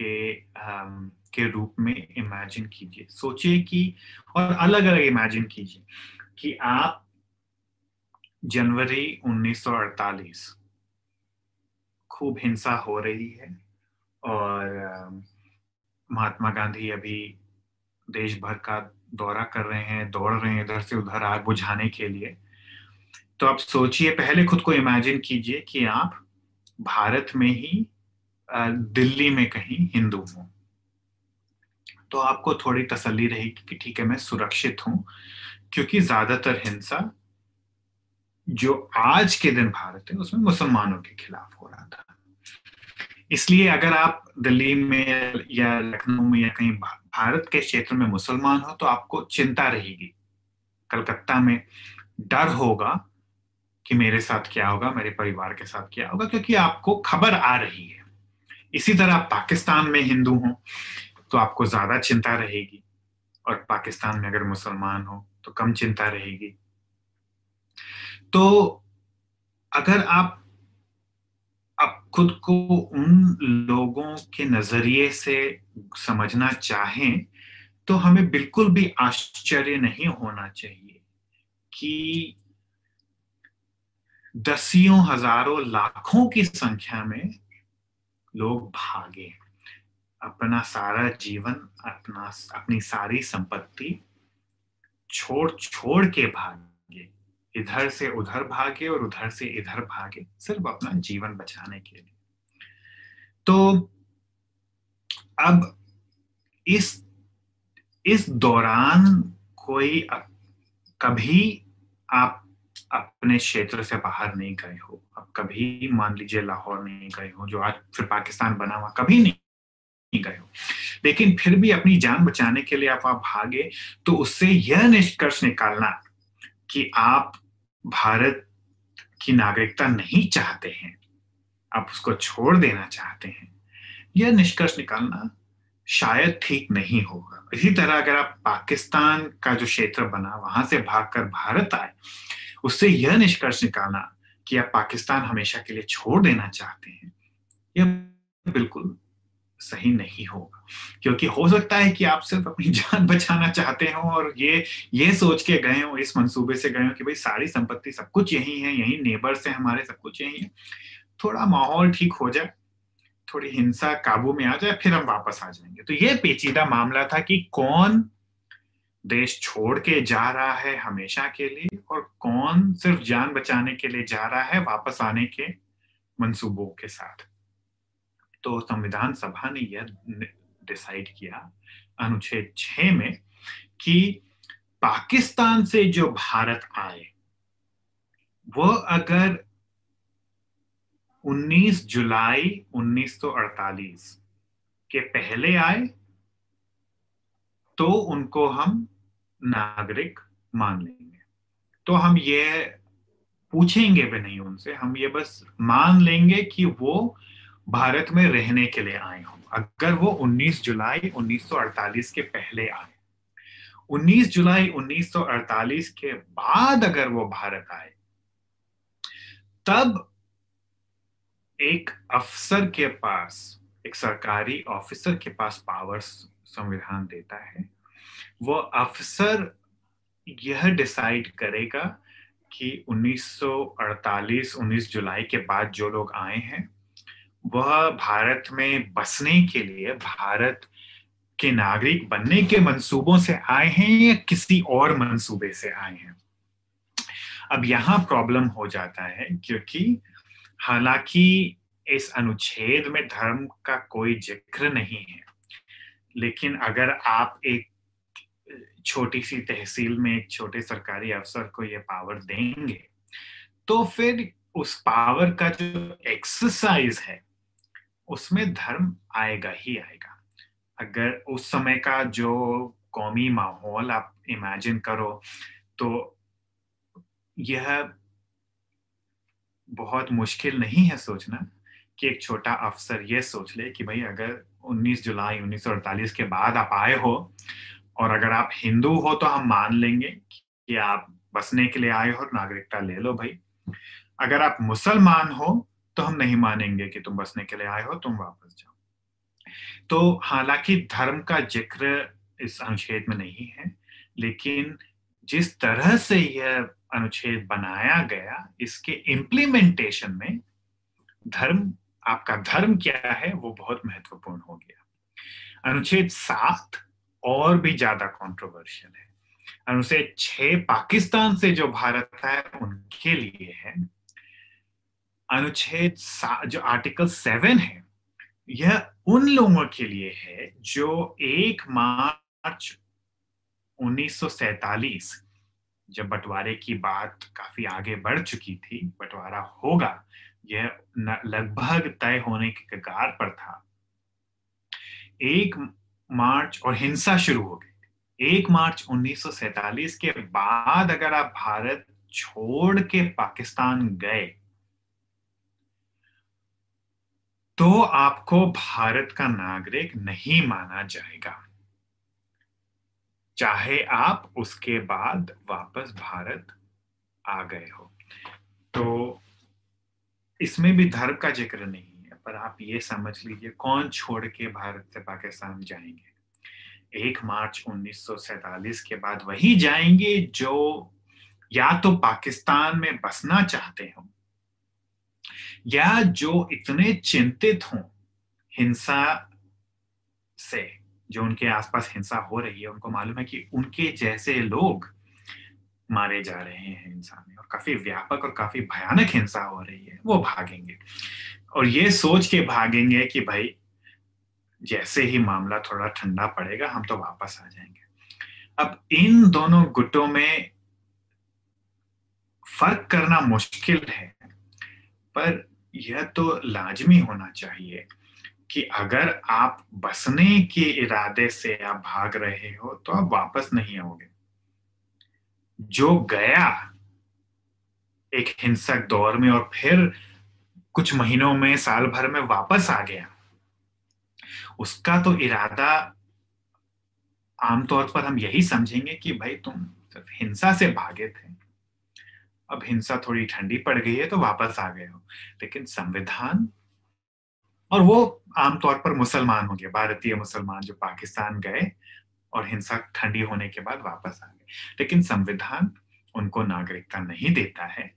के um, के रूप में इमेजिन कीजिए। सोचिए कि और अलग अलग इमेजिन कीजिए कि आप जनवरी 1948 खूब हिंसा हो रही है और महात्मा गांधी अभी देश भर का दौरा कर रहे हैं, दौड़ रहे हैं इधर से उधर आग बुझाने के लिए। तो आप सोचिए, पहले खुद को इमेजिन कीजिए कि आप भारत में ही दिल्ली में कहीं हिंदू हूँ। तो आपको थोड़ी तसल्ली रहेगी कि ठीक है, मैं सुरक्षित हूँ, क्योंकि ज़्यादातर हिंसा जो आज के दिन भारत है, उसमें मुसलमानों के खिलाफ हो रहा था। इसलिए अगर आप दिल्ली में या लखनऊ में या कहीं भारत के क्षेत्र में मुसलमान हो तो आपको चिंता रहेगी। कलकत्ता में डर होगा कि मेरे साथ क्या होगा, मेरे परिवार के साथ क्या होगा, क्योंकि आपको खबर आ रही है। इसी तरह आप पाकिस्तान में हिंदू हो तो आपको ज़्यादा चिंता रहेगी। और पाकिस्तान में अगर मुसलमान हो तो कम चिंता रहेगी। तो अगर आप आप खुद को उन लोगों के नज़रिए से समझना चाहें तो हमें बिल्कुल भी आश्चर्य नहीं होना चाहिए कि दसियों हज़ारों लाखों की संख्या में लोग भागे अपना सारा जीवन, अपना, अपनी सारी संपत्ति छोड़ छोड़ के भागे। इधर से उधर भागे और उधर से इधर भागे सिर्फ़ अपना जीवन बचाने के लिए। तो अब इस इस दौरान कोई अप, कभी आप अपने क्षेत्र से बाहर नहीं गए हो। अब कभी मान लीजिए लाहौर नहीं गए हो जो आज फिर पाकिस्तान बना हुआ कभी नहीं गए हो। लेकिन फिर भी अपनी जान बचाने के लिए आप आप भागे तो उससे यह निष्कर्ष निकालना कि आप भारत की नागरिकता नहीं चाहते हैं, आप उसको छोड़ देना चाहते हैं, यह निष्कर्ष निकालना शायद ठीक नहीं होगा। इसी तरह अगर आप पाकिस्तान का जो क्षेत्र बना, वहाँ से भागकर भारत आए, उससे यह निष्कर्ष निकालना कि आप पाकिस्तान हमेशा के लिए छोड़ देना चाहते हैं, यह बिल्कुल सही नहीं होगा। क्योंकि हो सकता है कि आप सिर्फ़ अपनी (laughs) जान बचाना चाहते हो और ये ये सोच के गए हो, इस मंसूबे से गए हो कि भाई सारी संपत्ति सब कुछ यही है, यही नेबर से हमारे, सब कुछ यही है। थोड़ा माहौल ठीक हो जाए, थोड़ी हिंसा काबू में आ जाए, फिर हम वापस आ जाएँगे। तो ये पेचीदा मामला था कि कौन देश छोड़ के जा रहा है हमेशा के लिए और कौन सिर्फ़ जान बचाने के लिए जा रहा है वापस आने के मंसूबों के साथ। तो संविधान सभा ने यह डिसाइड किया अनुच्छेद छ में कि पाकिस्तान से जो भारत आए, वो अगर 19 जुलाई 1948 के पहले आए तो उनको हम नागरिक मान लेंगे। तो हम ये पूछेंगे भी नहीं उनसे, हम ये बस मान लेंगे कि वो भारत में रहने के लिए आए हों। अगर वो 19 जुलाई 1948 के पहले आए। 19 जुलाई 1948 के बाद अगर वो भारत आए, तब एक अफसर के पास, एक सरकारी ऑफिसर के पास पावर संविधान देता है। वो अफसर यह डिसाइड करेगा कि 1948 19 जुलाई के बाद जो लोग आए हैं वह भारत में बसने के लिए, भारत के नागरिक बनने के मंसूबों से आए हैं या किसी और मंसूबे से आए हैं? अब यहाँ प्रॉब्लम हो जाता है क्योंकि हालाँकि इस अनुच्छेद में धर्म का कोई ज़िक्र नहीं है, लेकिन अगर आप एक छोटी सी तहसील में एक छोटे सरकारी अफसर को यह पावर देंगे तो फिर उस पावर का जो एक्सरसाइज है उसमें धर्म आएगा ही आएगा। अगर उस समय का जो कौमी माहौल आप इमेजिन करो तो यह बहुत मुश्किल नहीं है सोचना कि एक छोटा अफसर ये सोच ले कि भाई अगर 19 जुलाई 1948 के बाद आप आए हो और अगर आप हिंदू हो तो हम मान लेंगे कि आप बसने के लिए आए हो नागरिकता ले लो भाई। अगर आप मुसलमान हो तो हम नहीं मानेंगे कि तुम बसने के लिए आए हो, तुम वापस जाओ। तो हालाँकि धर्म का ज़िक्र इस अनुच्छेद में नहीं है, लेकिन जिस तरह से यह अनुच्छेद बनाया गया, इसके इम्प्लीमेंटेशन में धर्म, आपका धर्म क्या है, वो बहुत महत्वपूर्ण हो गया। अनुच्छेद सात और भी ज़्यादा कंट्रोवर्शियल है। अनुच्छेद छह पाकिस्तान से जो भारत है उनके लिए है। अनुच्छेद जो आर्टिकल सेवन है, यह उन लोगों के लिए है जो एक मार्च 1947 जब बंटवारे की बात काफ़ी आगे बढ़ चुकी थी, बंटवारा होगा, यह लगभग तय होने के कगार पर था। एक मार्च और हिंसा शुरू हो गई एक मार्च 1947 के बाद अगर आप भारत छोड़ के पाकिस्तान गए तो आपको भारत का नागरिक नहीं माना जाएगा। चाहे आप उसके बाद वापस भारत आ गए हो। तो इसमें भी धर्म का ज़िक्र नहीं है, पर आप ये समझ लीजिए कौन छोड़ के भारत से पाकिस्तान जाएँगे। एक मार्च उन्नीस के बाद वही जाएँगे जो या तो पाकिस्तान में बसना चाहते हो या जो इतने चिंतित हों हिंसा से, जो उनके आसपास हिंसा हो रही है, उनको मालूम है कि उनके जैसे लोग मारे जा रहे हैं हिंसा में, और काफ़ी व्यापक और काफ़ी भयानक हिंसा हो रही है, वो भागेंगे। और ये सोच के भागेंगे कि भाई, जैसे ही मामला थोड़ा ठंडा पड़ेगा, हम तो वापस आ जाएँगे। अब इन दोनों गुटों में फ़र्क करना मुश्किल है पर यह तो लाजमी होना चाहिए कि अगर आप बसने के इरादे से आप भाग रहे हो तो आप वापस नहीं आओगे। जो गया एक हिंसक दौर में और फिर कुछ महीनों में, साल भर में वापस आ गया, उसका तो इरादा आमतौर पर हम यही समझेंगे कि भाई तुम सिर्फ़ हिंसा से भागे थे। अब हिंसा थोड़ी ठंडी पड़ गई है तो वापस आ गए हो। लेकिन संविधान? और वो आमतौर पर मुसलमान हो गए भारतीय मुसलमान जो पाकिस्तान गए और हिंसा ठंडी होने के बाद वापस आ गए। लेकिन संविधान उनको नागरिकता नहीं देता है।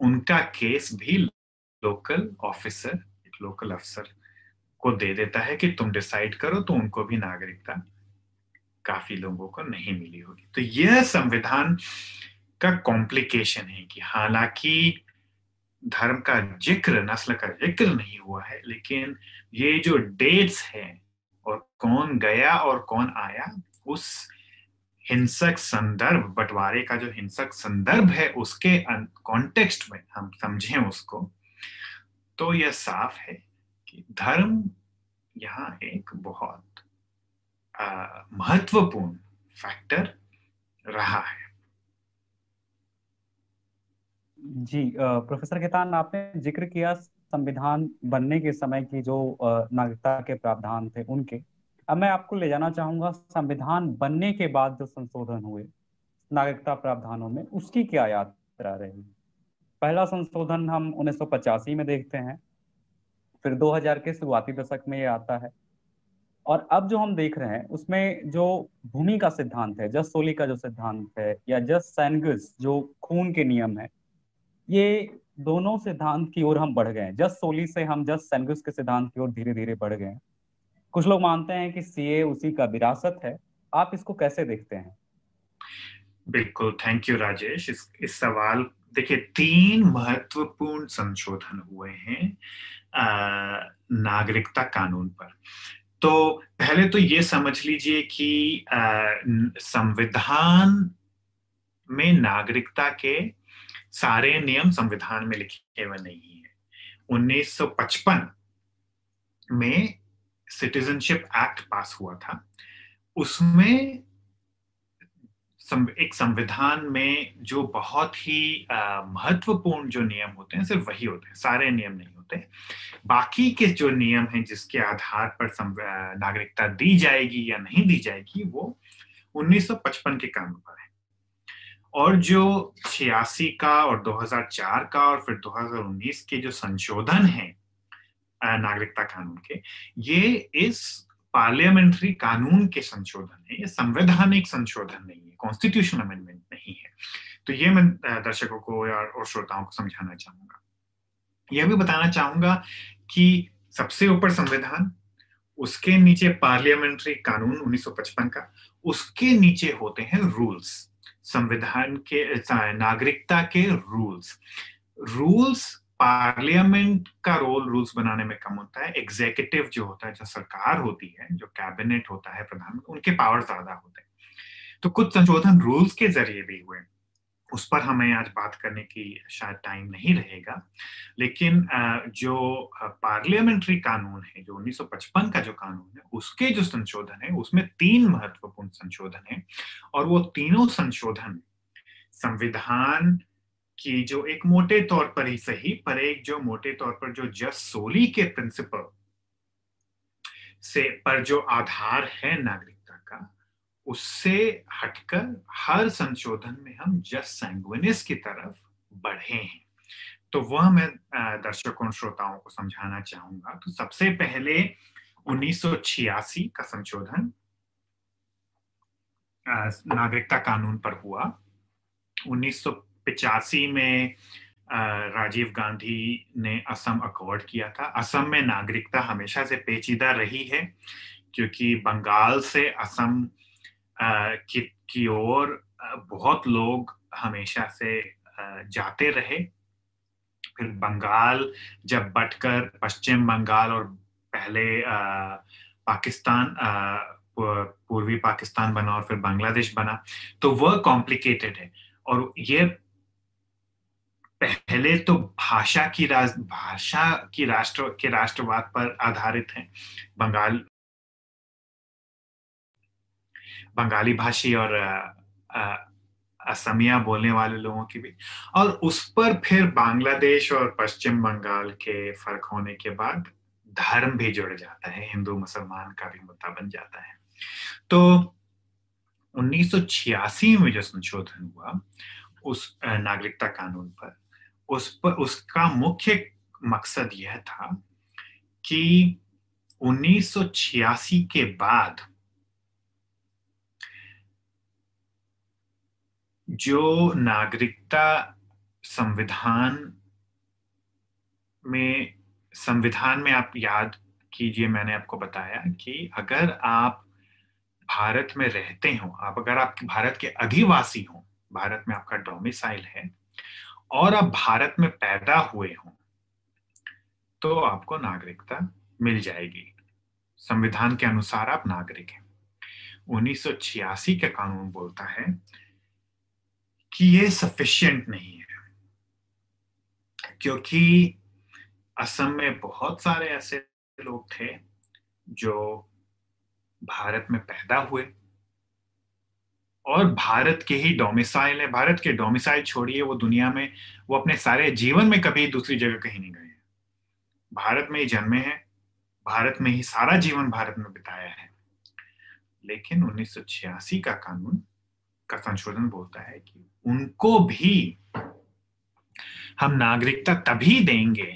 उनका केस भी लोकल ऑफिसर एक लोकल अफसर को दे देता है कि तुम डिसाइड करो तो उनको भी नागरिकता काफ़ी लोगों को नहीं मिली होगी। तो यह संविधान का कॉम्प्लिकेशन है कि हालाँकि धर्म का ज़िक्र, नस्ल का ज़िक्र नहीं हुआ है, लेकिन ये जो डेट्स है और कौन गया और कौन आया, उस हिंसक संदर्भ, बंटवारे का जो हिंसक संदर्भ है, उसके कॉन्टेक्स्ट में हम समझें उसको तो यह साफ़ है कि धर्म यहाँ एक बहुत महत्वपूर्ण फैक्टर रहा है। जी प्रोफेसर खेतान आपने ज़िक्र किया संविधान बनने के समय की जो नागरिकता के प्रावधान थे उनके। अब मैं आपको ले जाना चाहूँगा संविधान बनने के बाद जो संशोधन हुए नागरिकता प्रावधानों में, उसकी क्या यात्रा रही? पहला संशोधन हम उन्नीस सौ पचासी में देखते हैं, फिर 2000 के शुरुआती दशक में ये आता है। और अब जो हम देख रहे हैं, उसमें जो भूमि का सिद्धांत है, जस सोली का जो सिद्धांत है, या जस सैनगस जो खून के नियम है ये दोनों सिद्धांत की ओर हम बढ़ गए हैं। जस सोली से हम जस सैनगस के सिद्धांत की ओर धीरे धीरे बढ़ गए कुछ लोग मानते हैं कि सीए उसी का विरासत है। आप इसको कैसे देखते हैं? बिल्कुल थैंक यू राजेश। इस इस सवाल, देखिए, तीन महत्वपूर्ण संशोधन हुए हैं नागरिकता कानून पर। तो पहले तो ये समझ लीजिए कि संविधान में नागरिकता के सारे नियम संविधान में लिखे हुए नहीं है। 1955 में सिटीजनशिप एक्ट पास हुआ था। उसमें एक संविधान में जो बहुत ही महत्वपूर्ण जो नियम होते हैं, सिर्फ़ वही होते हैं, सारे नियम नहीं होते। बाकी के जो नियम हैं, जिसके आधार पर नागरिकता दी जाएगी या नहीं दी जाएगी, वो 1955 के कानून पर है। और जो छियासी का और 2004 का और फिर 2019 के जो संशोधन है नागरिकता कानून के, ये इस पार्लियामेंट्री कानून के संशोधन है, ये संवैधानिक संशोधन नहीं है कॉन्स्टिट्यूशन अमेंडमेंट नहीं है। तो ये मैं दर्शकों को और श्रोताओं को समझाना चाहूँगा। यह भी बताना चाहूँगा कि सबसे ऊपर संविधान, उसके नीचे पार्लियामेंट्री कानून 1955 का, उसके नीचे होते हैं रूल्स संविधान के नागरिकता के रूल्स रूल्स पार्लियामेंट का रोल रूल्स बनाने में कम होता है. एग्जीक्यूटिव जो होता है जो सरकार होती है, जो कैबिनेट होता है प्रधानमंत्री उनके पावर ज़्यादा होते हैं। तो कुछ संशोधन रूल्स के ज़रिए भी हुए उस पर हमें आज बात करने की शायद टाइम नहीं रहेगा। लेकिन जो पार्लियामेंट्री कानून है, जो 1955 का जो कानून है, उसके जो संशोधन है, उसमें तीन महत्वपूर्ण संशोधन है और वो तीनों संशोधन संविधान कि जो एक मोटे तौर पर ही सही, पर एक जो मोटे तौर पर जो जस सोली के प्रिंसिपल से, पर जो आधार है नागरिकता का उससे हटकर हर संशोधन में हम जस सैंग्विनिस की तरफ़ बढ़े हैं। तो वह मैं दर्शकों श्रोताओं को समझाना चाहूँगा। तो सबसे पहले 1986 का संशोधन नागरिकता कानून पर हुआ। पिचासी में राजीव गांधी ने असम अकॉर्ड किया था। असम में नागरिकता हमेशा से पेचीदा रही है, क्योंकि बंगाल से असम की की ओर बहुत लोग हमेशा से जाते रहे। फिर बंगाल जब बटकर पश्चिम बंगाल और पहले पाकिस्तान पूर्वी पाकिस्तान बना और फिर बांग्लादेश बना तो वह कॉम्प्लिकेटेड है। और ये पहले तो भाषा की राज, भाषा की राष्ट्र, के राष्ट्रवाद पर आधारित है। बंगाल बंगाली भाषी और असमिया बोलने वाले लोगों की भी। और उस पर फिर बांग्लादेश और पश्चिम बंगाल के फ़र्क होने के बाद धर्म भी जुड़ जाता है, हिंदू मुसलमान का भी मुद्दा बन जाता है। तो 1986 में जो संशोधन हुआ, उस नागरिकता कानून पर, उस पर, उसका मुख्य मकसद यह था कि 1986 के बाद जो नागरिकता संविधान में संविधान में आप याद कीजिए, मैंने आपको बताया कि अगर आप भारत में रहते हो, आप अगर आप भारत के अधिवासी हो, भारत में आपका डोमिसाइल है, और आप भारत में पैदा हुए हो तो आपको नागरिकता मिल जाएगी। संविधान के अनुसार आप नागरिक हैं। 1986 का कानून बोलता है कि ये सफिशियंट नहीं है। क्योंकि असम में बहुत सारे ऐसे लोग थे जो भारत में पैदा हुए और भारत के ही डोमिसाइल है। भारत के डोमिसाइल छोड़िए, वो दुनिया में, वो अपने सारे जीवन में कभी दूसरी जगह कहीं नहीं गए भारत में ही जन्मे हैं, भारत में ही सारा जीवन भारत में बिताया है। लेकिन 1986 का कानून का संशोधन बोलता है कि उनको भी हम नागरिकता तभी देंगे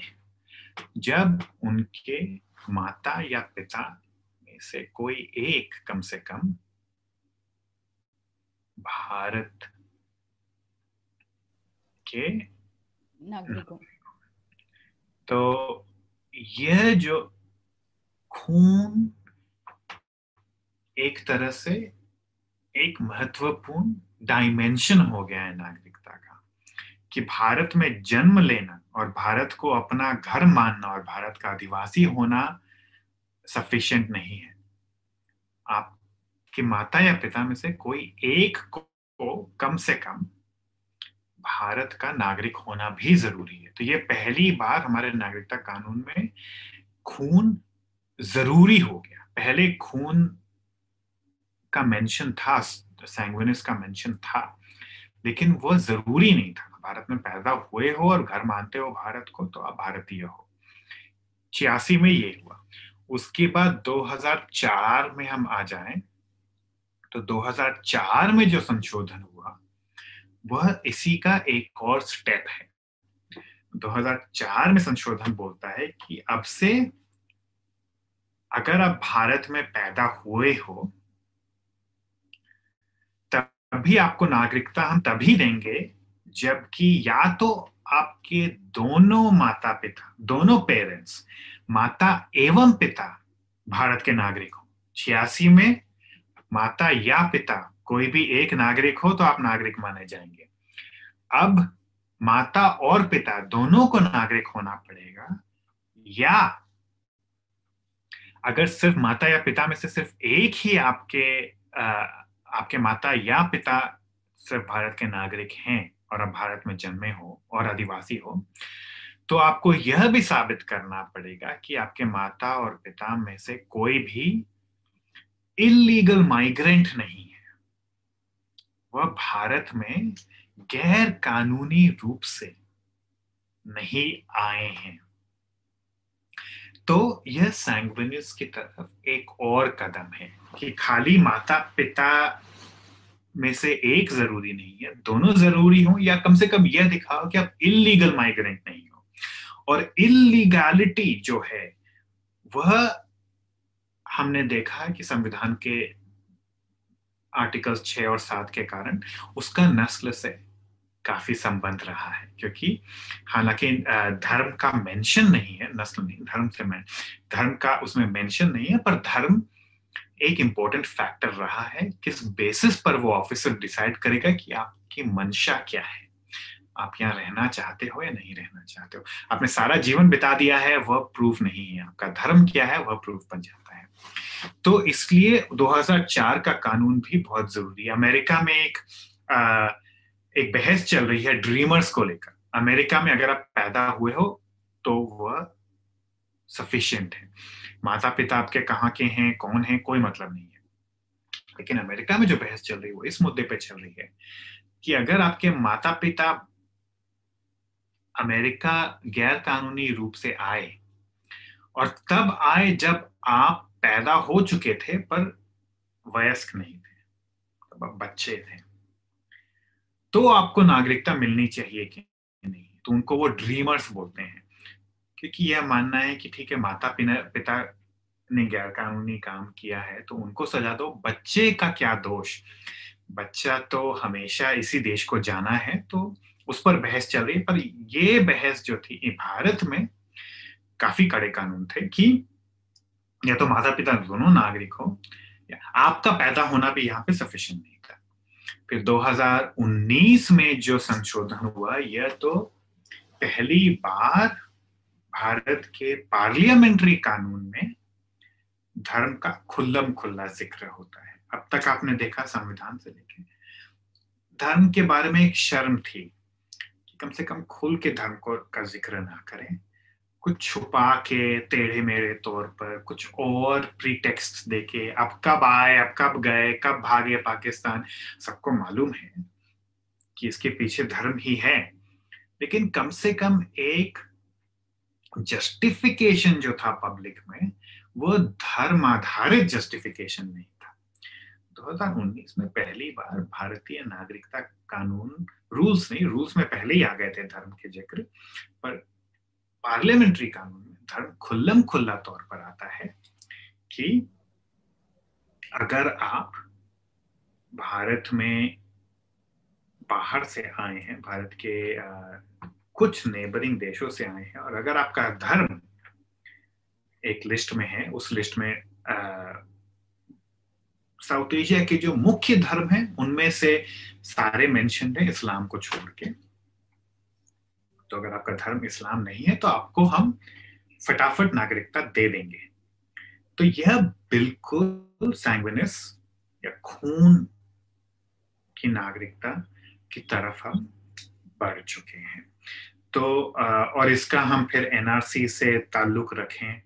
जब उनके माता या पिता में से कोई एक कम से कम भारत के नागरिकों तो यह जो खून एक तरह से एक महत्वपूर्ण डायमेंशन हो गया है नागरिकता का, कि भारत में जन्म लेना और भारत को अपना घर मानना और भारत का आदिवासी होना सफिशिएंट नहीं है। आपके माता या पिता में से कोई एक को कम से कम भारत का नागरिक होना भी ज़रूरी है। तो ये पहली बार हमारे नागरिकता कानून में खून ज़रूरी हो गया। पहले खून का मेंशन था सैंग्विनिस का मेंशन था, लेकिन वो ज़रूरी नहीं था। भारत में पैदा हुए हो और घर मानते हो भारत को तो आप भारतीय हो। छियासी में ये हुआ। उसके बाद 2004 में हम आ जाएँ तो 2004 में जो संशोधन हुआ, वह इसी का एक और स्टेप है। 2004 में संशोधन बोलता है कि अब से अगर आप भारत में पैदा हुए हो तभी आपको नागरिकता हम तभी देंगे जबकि या तो आपके दोनों माता पिता दोनों पेरेंट्स माता एवं पिता भारत के नागरिक हो। छियासी में माता या पिता कोई भी एक नागरिक हो तो आप नागरिक माने जाएँगे। अब माता और पिता दोनों को नागरिक होना पड़ेगा या अगर सिर्फ़ माता या पिता में से सिर्फ़ एक ही आपके आ, आपके माता या पिता सिर्फ़ भारत के नागरिक हैं और आप भारत में जन्मे हो और आदिवासी हो तो आपको यह भी साबित करना पड़ेगा कि आपके माता और पिता में से कोई भी इलीगल माइग्रेंट नहीं है। वह भारत में गैर कानूनी रूप से नहीं आए हैं। तो यह सैंग्विनियस की तरफ़ एक और कदम है कि खाली माता पिता में से एक ज़रूरी नहीं है, दोनों ज़रूरी हो या कम से कम यह दिखाओ कि आप इलीगल माइग्रेंट नहीं हो। और इलीगैलिटी जो है, वह हमने देखा कि संविधान के आर्टिकल्स छह और सात के कारण उसका नस्ल से काफ़ी संबंध रहा है क्योंकि हालाँकि धर्म का मेंशन नहीं है नस्ल नहीं धर्म से मैं धर्म का उसमें मेंशन नहीं है पर धर्म एक इंपॉर्टेंट फैक्टर रहा है किस बेसिस पर वो ऑफिसर डिसाइड करेगा कि आपकी मंशा क्या है। आप यहाँ रहना चाहते हो या नहीं रहना चाहते हो? आपने सारा जीवन बिता दिया है वह प्रूफ नहीं है आपका। धर्म क्या है वह प्रूफ बन जाता है। तो इसलिए 2004 का कानून भी बहुत ज़रूरी है। अमेरिका में एक आ, एक बहस चल रही है ड्रीमर्स को लेकर। अमेरिका में अगर आप पैदा हुए हो तो वह सफिशियंट है। माता पिता आपके कहाँ के हैं, कौन है, कोई मतलब नहीं है। लेकिन अमेरिका में जो बहस चल रही है, वो इस मुद्दे पे चल रही है कि अगर आपके माता पिता अमेरिका गैर कानूनी रूप से आए, और तब आए जब आप पैदा हो चुके थे, पर वयस्क नहीं थे, तब आप बच्चे थे। तो आपको नागरिकता मिलनी चाहिए कि नहीं? तो उनको वो ड्रीमर्स बोलते हैं। क्योंकि यह मानना है कि ठीक है माता पिता ने गैर कानूनी काम किया है तो उनको सजा दो। बच्चे का क्या दोष? बच्चा तो हमेशा इसी देश को जाना है तो उस पर बहस चल रही पर ये बहस जो थी भारत में काफ़ी कड़े कानून थे कि या तो माता पिता दोनों नागरिक हो, या आपका पैदा होना भी यहाँ पे सफिशियंट नहीं। फिर 2019 में जो संशोधन हुआ, यह तो पहली बार भारत के पार्लियामेंट्री कानून में धर्म का खुल्लम खुल्ला ज़िक्र होता है। अब तक आपने देखा संविधान से लेके। धर्म के बारे में एक शर्म थी कि कम से कम खुल के धर्म को का ज़िक्र ना करें। कुछ छुपा के टेढ़े मेढ़े तौर पर, कुछ और प्रीटेक्स्ट देके, अब कब आए, अब कब गए, कब भागे पाकिस्तान? सबको मालूम है कि इसके पीछे धर्म ही है। लेकिन कम से कम एक जस्टिफिकेशन जो था पब्लिक में, वो धर्म आधारित जस्टिफिकेशन नहीं था। 2019 में पहली बार भारतीय नागरिकता कानून रूल्स नहीं रूल्स में पहले ही आ गए थे धर्म के ज़िक्र, पर पार्लियामेंट्री कानून में धर्म खुल्लम खुल्ला तौर पर आता है कि अगर आप भारत में बाहर से आए हैं, भारत के कुछ नेबरिंग देशों से आए हैं और अगर आपका धर्म एक लिस्ट में है, उस लिस्ट में साउथ एशिया के जो मुख्य धर्म हैं, उनमें से सारे मेंशन है इस्लाम को छोड़ के। तो अगर आपका धर्म इस्लाम नहीं है तो आपको हम फटाफट नागरिकता दे देंगे। तो यह बिल्कुल सैंग्विनस या खून की नागरिकता की तरफ़ हम बढ़ चुके हैं। तो और इसका हम फिर एनआरसी से ताल्लुक रखें।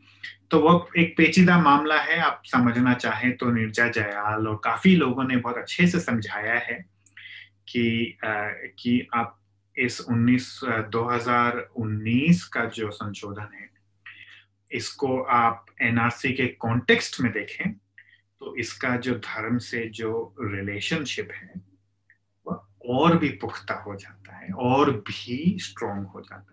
तो वो एक पेचीदा मामला है, आप समझना चाहें तो निर्जा जयाल और काफ़ी लोगों ने बहुत अच्छे से समझाया है कि कि आप इस 19 2019 का जो संशोधन है, इसको आप एनआरसी के कॉन्टेक्स्ट में देखें तो इसका जो धर्म से जो रिलेशनशिप है, वह और भी पुख्ता हो जाता है, और भी स्ट्रोंग हो जाता है।